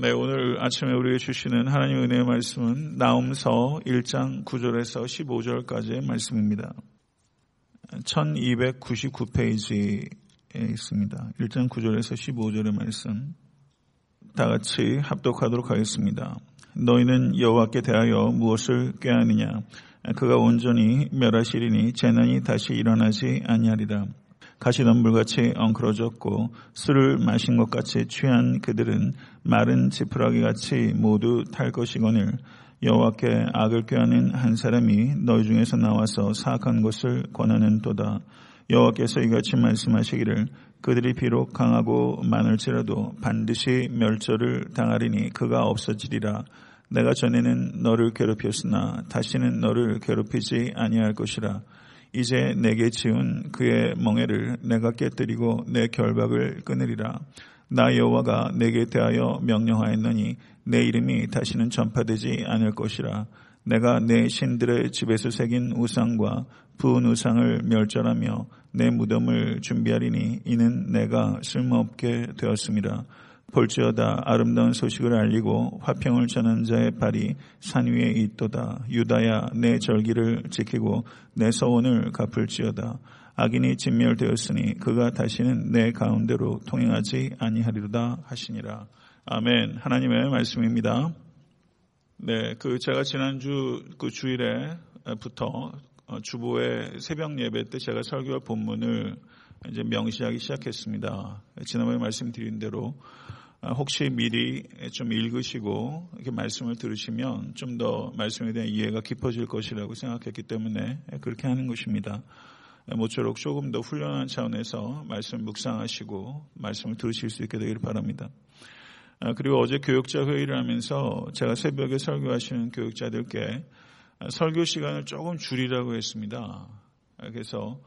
네, 오늘 아침에 우리에게 주시는 하나님의 은혜의 말씀은 나움서 1장 9절에서 15절까지의 말씀입니다. 1299페이지에 있습니다. 1장 9절에서 15절의 말씀. 다 같이 합독하도록 하겠습니다. 너희는 여호와께 대하여 무엇을 꾀하느냐? 그가 온전히 멸하시리니 재난이 다시 일어나지 아니하리라. 가시덤불같이 엉클어졌고 술을 마신 것 같이 취한 그들은 마른 지푸라기 같이 모두 탈 것이거늘 여호와께 악을 꾀하는 한 사람이 너희 중에서 나와서 사악한 것을 권하는 도다. 여호와께서 이같이 말씀하시기를 그들이 비록 강하고 많을지라도 반드시 멸절을 당하리니 그가 없어지리라. 내가 전에는 너를 괴롭혔으나 다시는 너를 괴롭히지 아니할 것이라. 이제 내게 지은 그의 멍에를 내가 깨뜨리고 내 결박을 끊으리라. 나 여호와가 내게 대하여 명령하였느니 내 이름이 다시는 전파되지 않을 것이라. 내가 내 신들의 집에서 새긴 우상과 부은 우상을 멸절하며 내 무덤을 준비하리니 이는 내가 쓸모없게 되었습니다. 볼지어다 아름다운 소식을 알리고 화평을 전한 자의 발이 산 위에 있도다. 유다야 내 절기를 지키고 내 서원을 갚을지어다. 악인이 진멸되었으니 그가 다시는 내 가운데로 통행하지 아니하리로다 하시니라. 아멘. 하나님의 말씀입니다. 네, 그 제가 지난주 그 주일에부터 주보의 새벽 예배 때 제가 설교할 본문을 이제 명시하기 시작했습니다. 지난번에 말씀드린 대로 아, 혹시 미리 좀 읽으시고 이렇게 말씀을 들으시면 좀 더 말씀에 대한 이해가 깊어질 것이라고 생각했기 때문에 그렇게 하는 것입니다. 모쪼록 조금 더 훈련한 차원에서 말씀 묵상하시고 말씀을 들으실 수 있게 되기를 바랍니다. 아, 그리고 어제 교육자 회의를 하면서 제가 새벽에 설교하시는 교육자들께 설교 시간을 조금 줄이라고 했습니다. 아, 그래서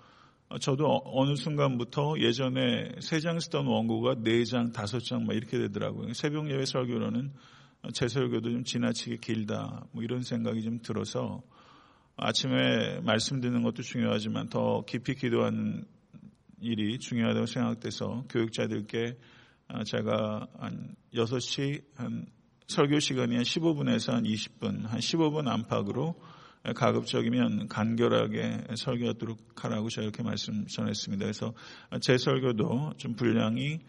어, 저도 어, 어느 순간부터 예전에 세 장 쓰던 원고가 네 장, 다섯 장 막 이렇게 되더라고요. 새벽 예배 설교로는 제 설교도 좀 지나치게 길다. 뭐 이런 생각이 좀 들어서 아침에 말씀 듣는 것도 중요하지만 더 깊이 기도하는 일이 중요하다고 생각돼서 교육자들께 아, 제가 한 6시 한 설교 시간이 한 15분에서 한 20분, 한 15분 안팎으로 가급적이면 간결하게 설교하도록 하라고 제가 이렇게 말씀 전했습니다. 그래서 제 설교도 좀 분량이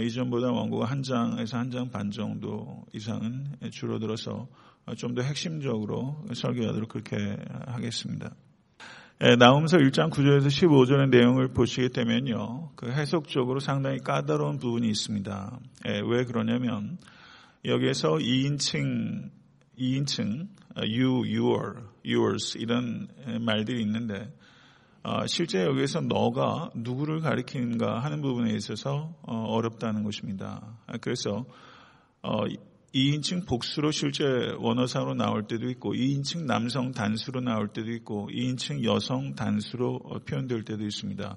이전보다 원고가 한 장에서 한 장 반 정도 이상은 줄어들어서 좀 더 핵심적으로 설교하도록 그렇게 하겠습니다. 나움서 1장 9절에서 15절의 내용을 보시게 되면요. 그 해석적으로 상당히 까다로운 부분이 있습니다. 왜 그러냐면 여기에서 2인칭 2인칭 you, your, yours 이런 말들이 있는데 어, 실제 여기에서 너가 누구를 가리키는가 하는 부분에 있어서 어, 어렵다는 것입니다. 그래서 2인칭 어, 복수로 실제 원어상으로 나올 때도 있고 2인칭 남성 단수로 나올 때도 있고 2인칭 여성 단수로 표현될 때도 있습니다.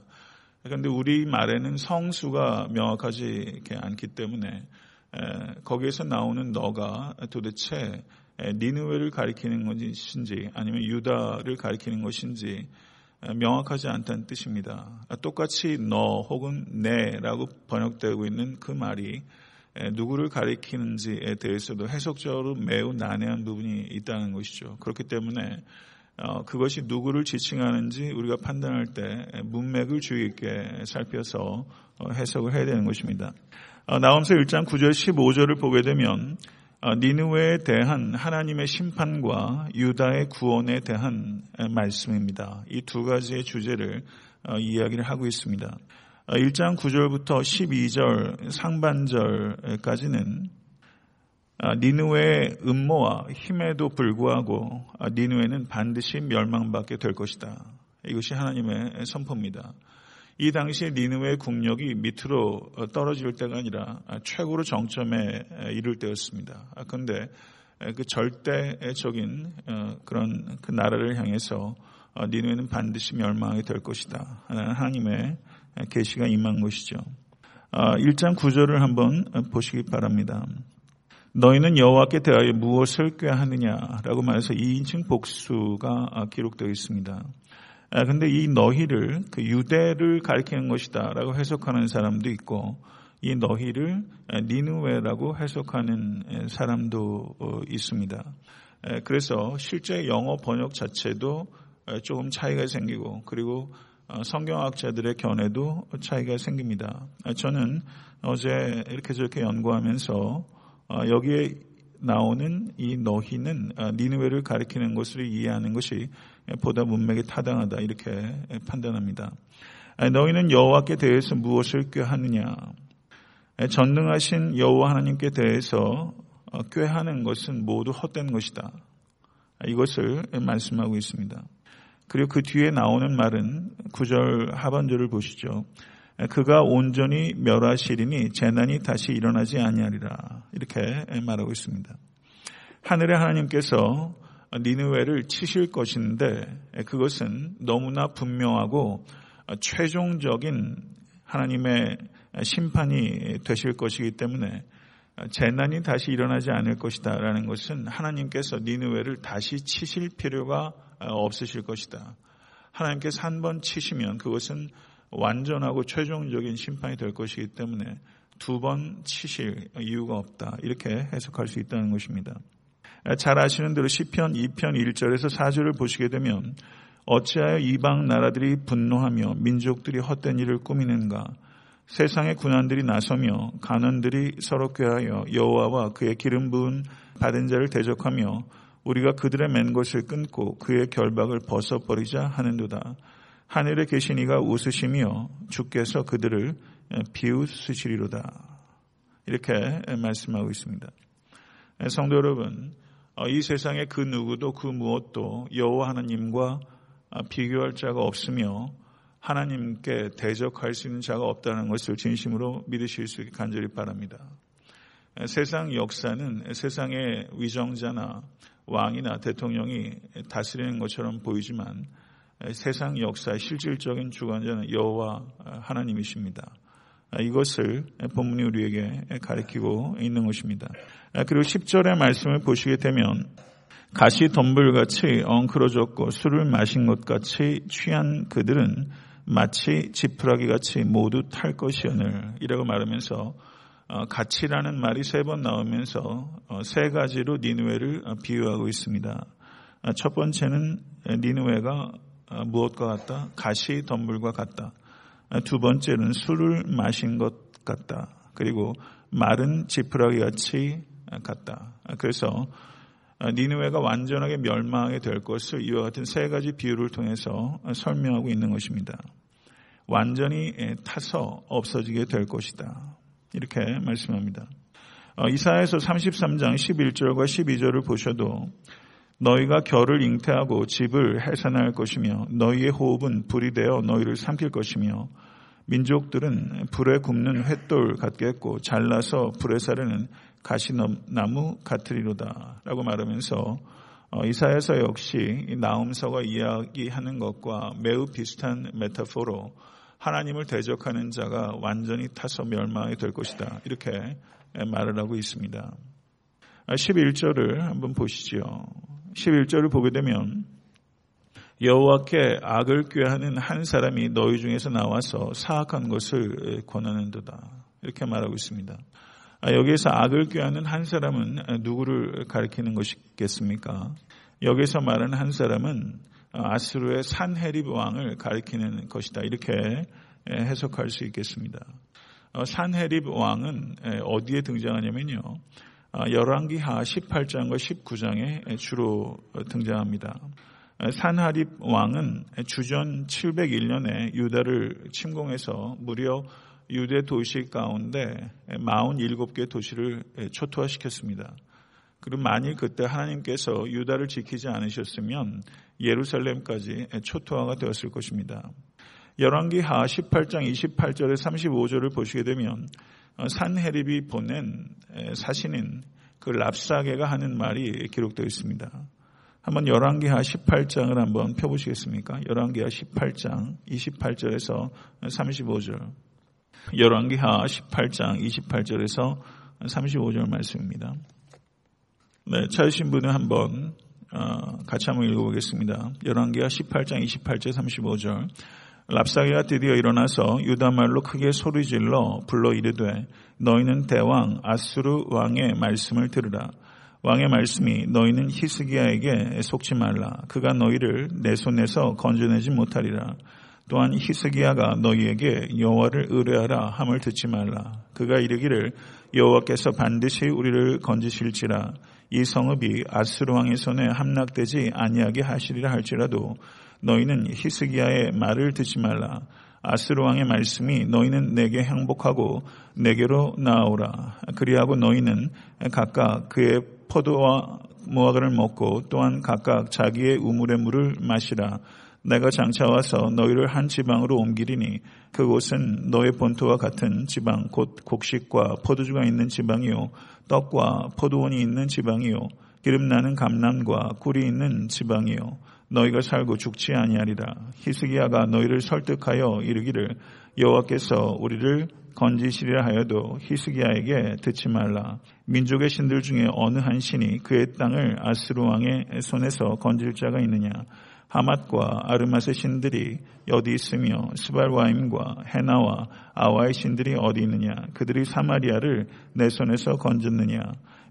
그런데 우리 말에는 성수가 명확하지 않기 때문에 거기에서 나오는 너가 도대체 니누웨를 가리키는 것인지 아니면 유다를 가리키는 것인지 명확하지 않다는 뜻입니다. 똑같이 너 혹은 내라고 번역되고 있는 그 말이 누구를 가리키는지에 대해서도 해석적으로 매우 난해한 부분이 있다는 것이죠. 그렇기 때문에 어, 그것이 누구를 지칭하는지 우리가 판단할 때 문맥을 주의 있게 살펴서 어, 해석을 해야 되는 것입니다. 어, 나옴서 1장 9절 15절을 보게 되면 어, 니누웨에 대한 하나님의 심판과 유다의 구원에 대한 말씀입니다. 이 두 가지의 주제를 어, 이야기를 하고 있습니다. 1장 어, 9절부터 12절 상반절까지는 니누웨의 음모와 힘에도 불구하고 니누웨는 반드시 멸망받게 될 것이다. 이것이 하나님의 선포입니다. 이 당시에 니느웨의 국력이 밑으로 떨어질 때가 아니라 최고로 정점에 이를 때였습니다. 그런데 그 절대적인 어, 그런 그 나라를 향해서 어, 니느웨는 반드시 멸망하게 될 것이다. 하나님의 계시가 임한 것이죠. 1장 어, 9절을 한번 보시기 바랍니다. 너희는 여호와께 대하여 무엇을 꾀하느냐라고 말해서 2인칭 복수가 기록되어 있습니다. 아, 이 너희를 그 유대를 가리키는 것이다라고 해석하는 사람도 있고 이 너희를 니누웨라고 해석하는 사람도 있습니다. 그래서 실제 영어 번역 자체도 조금 차이가 생기고 그리고 성경학자들의 견해도 차이가 생깁니다. 저는 어제 이렇게 저렇게 연구하면서 여기에 나오는 이 너희는 니누웨를 가리키는 것을 이해하는 것이 보다 문맥에 타당하다 이렇게 판단합니다. 너희는 여호와께 대해서 무엇을 꾀하느냐? 전능하신 여호와 하나님께 대해서 꾀하는 것은 모두 헛된 것이다. 이것을 말씀하고 있습니다. 그리고 그 뒤에 나오는 말은 구절 하반절을 보시죠. 그가 온전히 멸하시리니 재난이 다시 일어나지 아니하리라. 이렇게 말하고 있습니다. 하늘의 하나님께서 니느웨를 치실 것인데 그것은 너무나 분명하고 최종적인 하나님의 심판이 되실 것이기 때문에 재난이 다시 일어나지 않을 것이다라는 것은 하나님께서 니느웨를 다시 치실 필요가 없으실 것이다. 하나님께서 한 번 치시면 그것은 완전하고 최종적인 심판이 될 것이기 때문에 두 번 치실 이유가 없다. 이렇게 해석할 수 있다는 것입니다. 잘 아시는 대로 시편 2편 1절에서 4절을 보시게 되면 어찌하여 이방 나라들이 분노하며 민족들이 헛된 일을 꾸미는가 세상의 군안들이 나서며 간원들이 서로 꾀하여 여호와와 그의 기름 부은 받은 자를 대적하며 우리가 그들의 맨 것을 끊고 그의 결박을 벗어버리자 하는도다. 하늘에 계신 이가 웃으시며 주께서 그들을 비웃으시리로다. 이렇게 말씀하고 있습니다. 성도 여러분, 이 세상에 그 누구도 그 무엇도 여호와 하나님과 비교할 자가 없으며 하나님께 대적할 수 있는 자가 없다는 것을 진심으로 믿으실 수 있게 간절히 바랍니다. 세상 역사는 세상의 위정자나 왕이나 대통령이 다스리는 것처럼 보이지만 세상 역사의 실질적인 주관자는 여호와 하나님이십니다. 이것을 본문이 우리에게 가리키고 있는 것입니다. 그리고 10절의 말씀을 보시게 되면 가시 덤불같이 엉클어졌고 술을 마신 것 같이 취한 그들은 마치 지푸라기 같이 모두 탈 것이오늘 이라고 말하면서 어, 가치라는 말이 세 번 나오면서 어, 세 가지로 니누웨를 비유하고 있습니다. 아, 첫 번째는 니누웨가 어, 무엇과 같다? 가시 덤불과 같다. 아, 두 번째는 술을 마신 것 같다. 그리고 마른 지푸라기 같이 같다. 아, 그래서 니누웨가 완전하게 멸망하게 될 것을 이와 같은 세 가지 비유를 통해서 설명하고 있는 것입니다. 완전히 타서 없어지게 될 것이다. 이렇게 말씀합니다. 어, 이사에서 33장 11절과 12절을 보셔도 너희가 결을 잉태하고 집을 해산할 것이며 너희의 호흡은 불이 되어 너희를 삼킬 것이며 민족들은 불에 굽는 횃돌 같겠고 잘라서 불에 사르는 가시나무 같으리로다 라고 말하면서 어, 이사에서 역시 나움서가 이야기하는 것과 매우 비슷한 메타포로 하나님을 대적하는 자가 완전히 타서 멸망이 될 것이다. 이렇게 말을 하고 있습니다. 11절을 한번 보시죠. 11절을 보게 되면 여호와께 악을 꾀하는 한 사람이 너희 중에서 나와서 사악한 것을 권하는도다. 이렇게 말하고 있습니다. 여기에서 악을 꾀하는 한 사람은 누구를 가리키는 것이겠습니까? 여기서 말하는 한 사람은 아스루의 산헤립 왕을 가리키는 것이다. 이렇게 해석할 수 있겠습니다. 어, 산헤립 왕은 어디에 등장하냐면요. 어, 열왕기하 18장과 19장에 주로 등장합니다. 산하립 왕은 주전 701년에 유다를 침공해서 무려 유대 도시 가운데 47개 도시를 초토화시켰습니다. 그리고 만일 그때 하나님께서 유다를 지키지 않으셨으면 예루살렘까지 초토화가 되었을 것입니다. 열왕기하 18장 28절에 35절을 보시게 되면 산헤립이 보낸 사신인 그 랍사게가 하는 말이 기록되어 있습니다. 한번 열왕기하 18장을 한번 펴보시겠습니까? 열왕기하 18장 28절에서 35절. 열왕기하 18장 28절에서 35절 말씀입니다. 네, 찾으신 분은 한번 어, 같이 한번 읽어보겠습니다. 열왕기하 18장 28절 35절 랍사게가 드디어 일어나서 유다 말로 크게 소리질러 불러 이르되 너희는 대왕 아수르 왕의 말씀을 들으라. 왕의 말씀이 너희는 히스기야에게 속지 말라. 그가 너희를 내 손에서 건져내지 못하리라. 또한 히스기야가 너희에게 여호와를 의뢰하라 함을 듣지 말라. 그가 이르기를 여호와께서 반드시 우리를 건지실지라. 이 성읍이 아스루 왕의 손에 함락되지 아니하게 하시리라 할지라도 너희는 히스기야의 말을 듣지 말라. 아스루 왕의 말씀이 너희는 내게 행복하고 내게로 나아오라. 그리하고 너희는 각각 그의 포도와 무화과를 먹고 또한 각각 자기의 우물의 물을 마시라. 내가 장차 와서 너희를 한 지방으로 옮기리니 그곳은 너의 본토와 같은 지방 곧 곡식과 포도주가 있는 지방이요 떡과 포도원이 있는 지방이요 기름 나는 감남과 꿀이 있는 지방이요 너희가 살고 죽지 아니하리라 히스기야가 너희를 설득하여 이르기를 여호와께서 우리를 건지시리라 하여도 히스기야에게 듣지 말라. 민족의 신들 중에 어느 한 신이 그의 땅을 아스루 왕의 손에서 건질 자가 있느냐? 하맛과 아르맛의 신들이 어디 있으며 스발와임과 헤나와 아와의 신들이 어디 있느냐? 그들이 사마리아를 내 손에서 건졌느냐?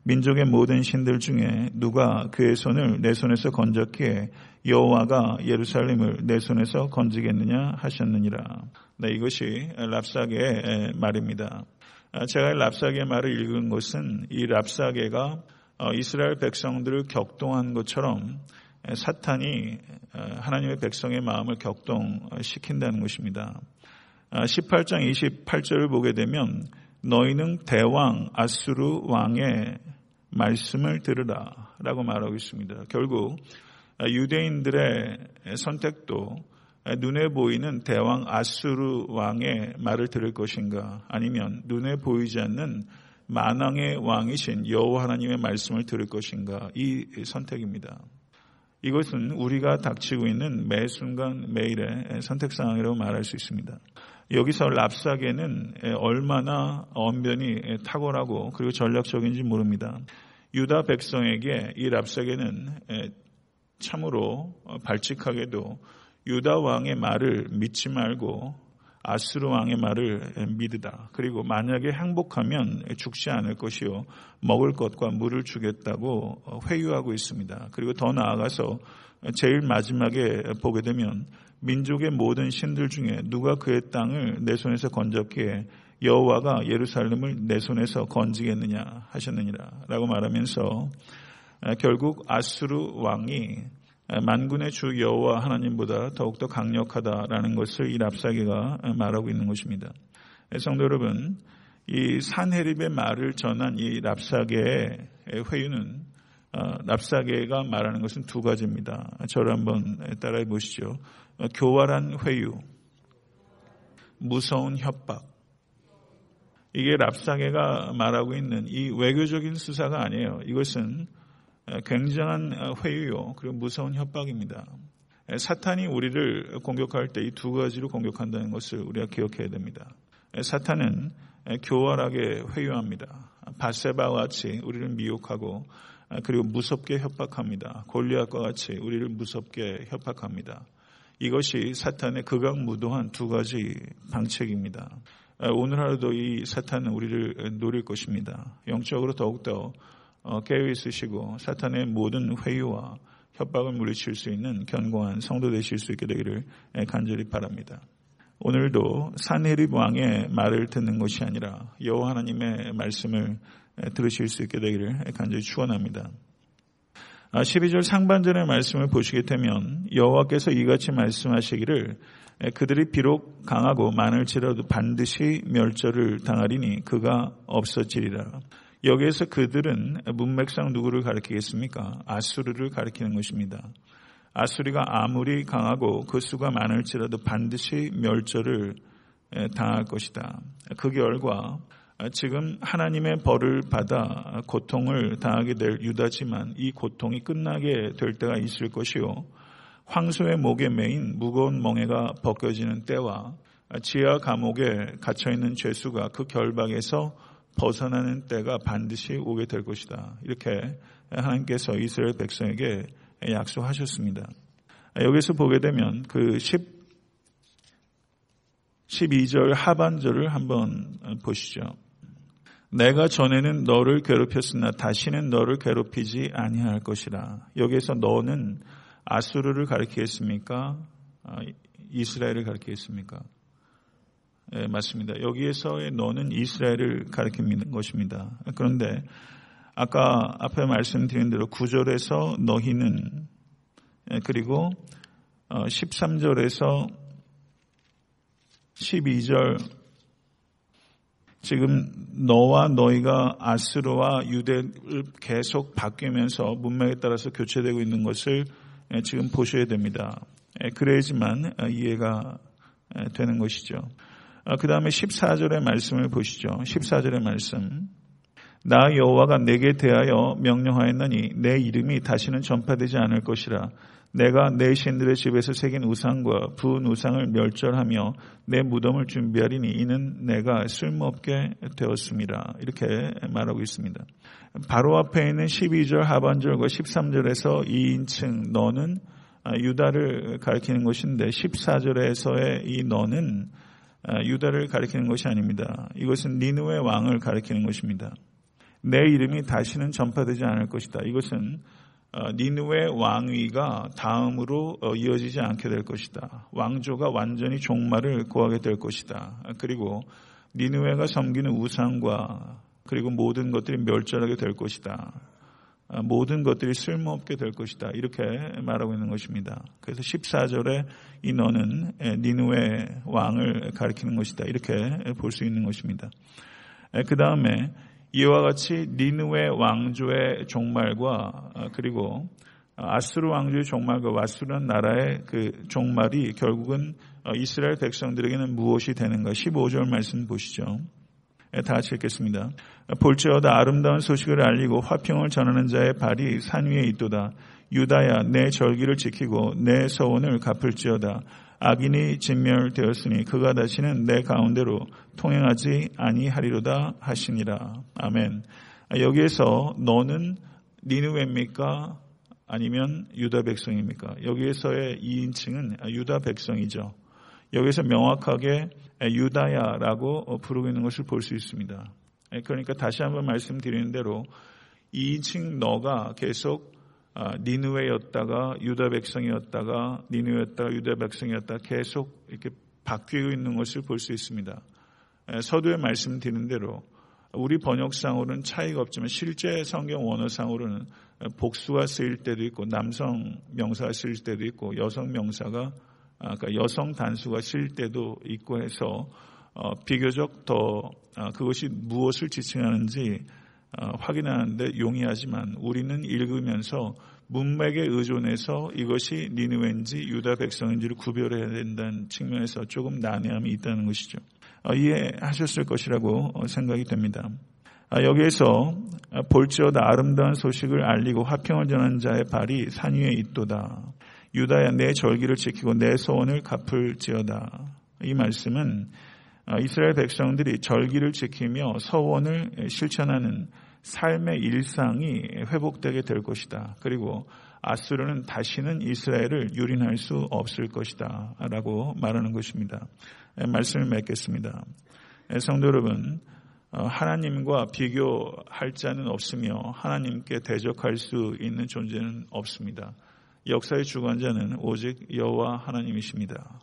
민족의 모든 신들 중에 누가 그의 손을 내 손에서 건졌기에 여호와가 예루살렘을 내 손에서 건지겠느냐 하셨느니라. 네, 이것이 랍사게의 말입니다. 제가 랍사게의 말을 읽은 것은 이 랍사게가 어, 이스라엘 백성들을 격동한 것처럼 사탄이 어, 하나님의 백성의 마음을 격동시킨다는 것입니다. 18장 아, 28절을 보게 되면 너희는 대왕 아수르 왕의 말씀을 들으라 라고 말하고 있습니다. 결국 유대인들의 선택도 눈에 보이는 대왕 아수르 왕의 말을 들을 것인가 아니면 눈에 보이지 않는 만왕의 왕이신 여호와 하나님의 말씀을 들을 것인가 이 선택입니다. 이것은 우리가 닥치고 있는 매 순간 매일의 선택 상황이라고 말할 수 있습니다. 여기서 랍사게는 얼마나 언변이 탁월하고 그리고 전략적인지 모릅니다. 유다 백성에게 이 랍사게는 참으로 발칙하게도 유다 왕의 말을 믿지 말고 아스루 왕의 말을 믿으다. 그리고 만약에 행복하면 죽지 않을 것이요. 먹을 것과 물을 주겠다고 회유하고 있습니다. 그리고 더 나아가서 제일 마지막에 보게 되면 민족의 모든 신들 중에 누가 그의 땅을 내 손에서 건졌기에 여호와가 예루살렘을 내 손에서 건지겠느냐 하셨느니라라고 말하면서 결국 아수르 왕이 만군의 주 여호와 하나님보다 더욱더 강력하다라는 것을 이 랍사게가 말하고 있는 것입니다. 성도 여러분, 이 산헤립의 말을 전한 이 랍사게의 회유는 어, 랍사게가 말하는 것은 두 가지입니다. 저를 한번 따라해 보시죠. 교활한 회유, 무서운 협박. 이게 랍사게가 말하고 있는 이 외교적인 수사가 아니에요. 이것은 굉장한 회유요. 그리고 무서운 협박입니다. 사탄이 우리를 공격할 때 이 두 가지로 공격한다는 것을 우리가 기억해야 됩니다. 사탄은 교활하게 회유합니다. 바세바와 같이 우리를 미혹하고 그리고 무섭게 협박합니다. 골리앗과 같이 우리를 무섭게 협박합니다. 이것이 사탄의 극악무도한 두 가지 방책입니다. 오늘 하루도 이 사탄은 우리를 노릴 것입니다. 영적으로 더욱더 어, 깨어 있으시고 사탄의 모든 회유와 협박을 물리칠 수 있는 견고한 성도 되실 수 있게 되기를 간절히 바랍니다. 오늘도 산헤립 왕의 말을 듣는 것이 아니라 여호와 하나님의 말씀을 들으실 수 있게 되기를 간절히 축원합니다. 12절 아, 상반절의 말씀을 보시게 되면 여호와께서 이같이 말씀하시기를 그들이 비록 강하고 많을지라도 반드시 멸절을 당하리니 그가 없어지리라. 여기에서 그들은 문맥상 누구를 가리키겠습니까? 아수르를 가리키는 것입니다. 아수리가 아무리 강하고 그 수가 많을지라도 반드시 멸절을 당할 것이다. 그 결과 지금 하나님의 벌을 받아 고통을 당하게 될 유다지만 이 고통이 끝나게 될 때가 있을 것이요. 황소의 목에 매인 무거운 멍에가 벗겨지는 때와 지하 감옥에 갇혀있는 죄수가 그 결박에서 벗어나는 때가 반드시 오게 될 것이다. 이렇게 하나님께서 이스라엘 백성에게 약속하셨습니다. 여기서 보게 되면 그 12절 하반절을 한번 보시죠. 내가 전에는 너를 괴롭혔으나 다시는 너를 괴롭히지 아니할 것이라. 여기에서 너는 아수르를 가리키겠습니까? 아, 이스라엘을 가리키겠습니까? 예, 맞습니다. 여기에서의 너는 이스라엘을 가리키는 것입니다. 그런데 아까 앞에 말씀드린 대로 9절에서 너희는 예, 그리고 13절에서 어, 12절 지금 너와 너희가 아스르와 유대를 계속 바뀌면서 문맥에 따라서 교체되고 있는 것을 예, 지금 보셔야 됩니다. 예, 그래야지만 어, 이해가 예, 되는 것이죠. 어, 그 다음에 14절의 말씀을 보시죠. 14절의 말씀. 나 여호와가 내게 대하여 명령하였나니 내 이름이 다시는 전파되지 않을 것이라. 내가 내 신들의 집에서 새긴 우상과 부은 우상을 멸절하며 내 무덤을 준비하리니 이는 내가 쓸모없게 되었습니다. 이렇게 말하고 있습니다. 바로 앞에 있는 12절 하반절과 13절에서 2인칭 너는 유다를 가리키는 것인데 14절에서의 이 너는 유다를 가리키는 것이 아닙니다. 이것은 니누의 왕을 가리키는 것입니다. 내 이름이 다시는 전파되지 않을 것이다. 이것은 어, 니누의 왕위가 다음으로 어, 이어지지 않게 될 것이다. 왕조가 완전히 종말을 구하게 될 것이다. 그리고 니누웨가 섬기는 우상과 그리고 모든 것들이 멸절하게 될 것이다. 어, 모든 것들이 쓸모없게 될 것이다. 이렇게 말하고 있는 것입니다. 그래서 14절에 이 너는 니누의 왕을 가리키는 것이다. 이렇게 볼 수 있는 것입니다. 그 다음에 이와 같이 니누의 왕조의 종말과 어, 그리고 아수르 왕조의 종말과 와수르는 나라의 그 종말이 결국은 어, 이스라엘 백성들에게는 무엇이 되는가? 15절 말씀 보시죠. 예, 다 같이 읽겠습니다. 볼지어다 아름다운 소식을 알리고 화평을 전하는 자의 발이 산 위에 있도다. 유다야 내 절기를 지키고 내 서원을 갚을지어다. 악인이 진멸되었으니 그가 다시는 내 가운데로 통행하지 아니하리로다 하시니라. 아멘. 여기에서 너는 니누웨입니까? 아니면 유다 백성입니까? 여기에서의 2인칭은 유다 백성이죠. 여기서 명확하게 유다야라고 부르고 있는 것을 볼 수 있습니다. 그러니까 다시 한번 말씀드리는 대로 2인칭 너가 계속 아, 니누웨였다가 유다 백성이었다가 니누웨였다가 유다 백성이었다 계속 이렇게 바뀌고 있는 것을 볼 수 있습니다. 서두에 말씀드린 대로 우리 번역상으로는 차이가 없지만 실제 성경 원어상으로는 복수가 쓰일 때도 있고 남성 명사가 쓰일 때도 있고 여성 명사가 아, 그러니까 여성 단수가 쓰일 때도 있고 해서 어, 비교적 더 아, 그것이 무엇을 지칭하는지 어, 확인하는데 용이하지만 우리는 읽으면서 문맥에 의존해서 이것이 니느웨인지 유다 백성인지를 구별해야 된다는 측면에서 조금 난해함이 있다는 것이죠. 어, 이해하셨을 것이라고 어, 생각이 됩니다. 여기에서 볼지어다 아름다운 소식을 알리고 화평을 전하는 자의 발이 산 위에 있도다. 유다야 내 절기를 지키고 내 소원을 갚을지어다. 이 말씀은 이스라엘 백성들이 절기를 지키며 서원을 실천하는 삶의 일상이 회복되게 될 것이다. 그리고 아수르는 다시는 이스라엘을 유린할 수 없을 것이다. 라고 말하는 것입니다. 예, 말씀을 맺겠습니다. 예, 성도 여러분, 어, 하나님과 비교할 자는 없으며 하나님께 대적할 수 있는 존재는 없습니다. 역사의 주관자는 오직 여호와 하나님이십니다.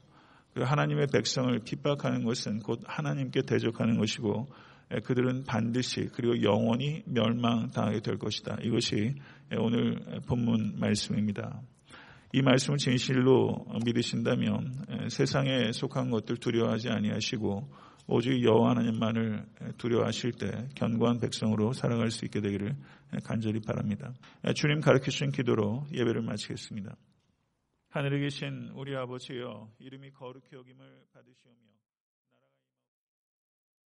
하나님의 백성을 핍박하는 것은 곧 하나님께 대적하는 것이고 예, 그들은 반드시 그리고 영원히 멸망당하게 될 것이다. 이것이 오늘 본문 말씀입니다. 이 말씀을 진실로 믿으신다면 예, 세상에 속한 것들 두려워하지 아니하시고 오직 여호와 하나님만을 두려워하실 때 견고한 백성으로 살아갈 수 있게 되기를 간절히 바랍니다. 예, 주님 가르쳐 주신 기도로 예배를 마치겠습니다. 하늘에 계신 우리 아버지여 이름이 거룩히 여김을 받으시오며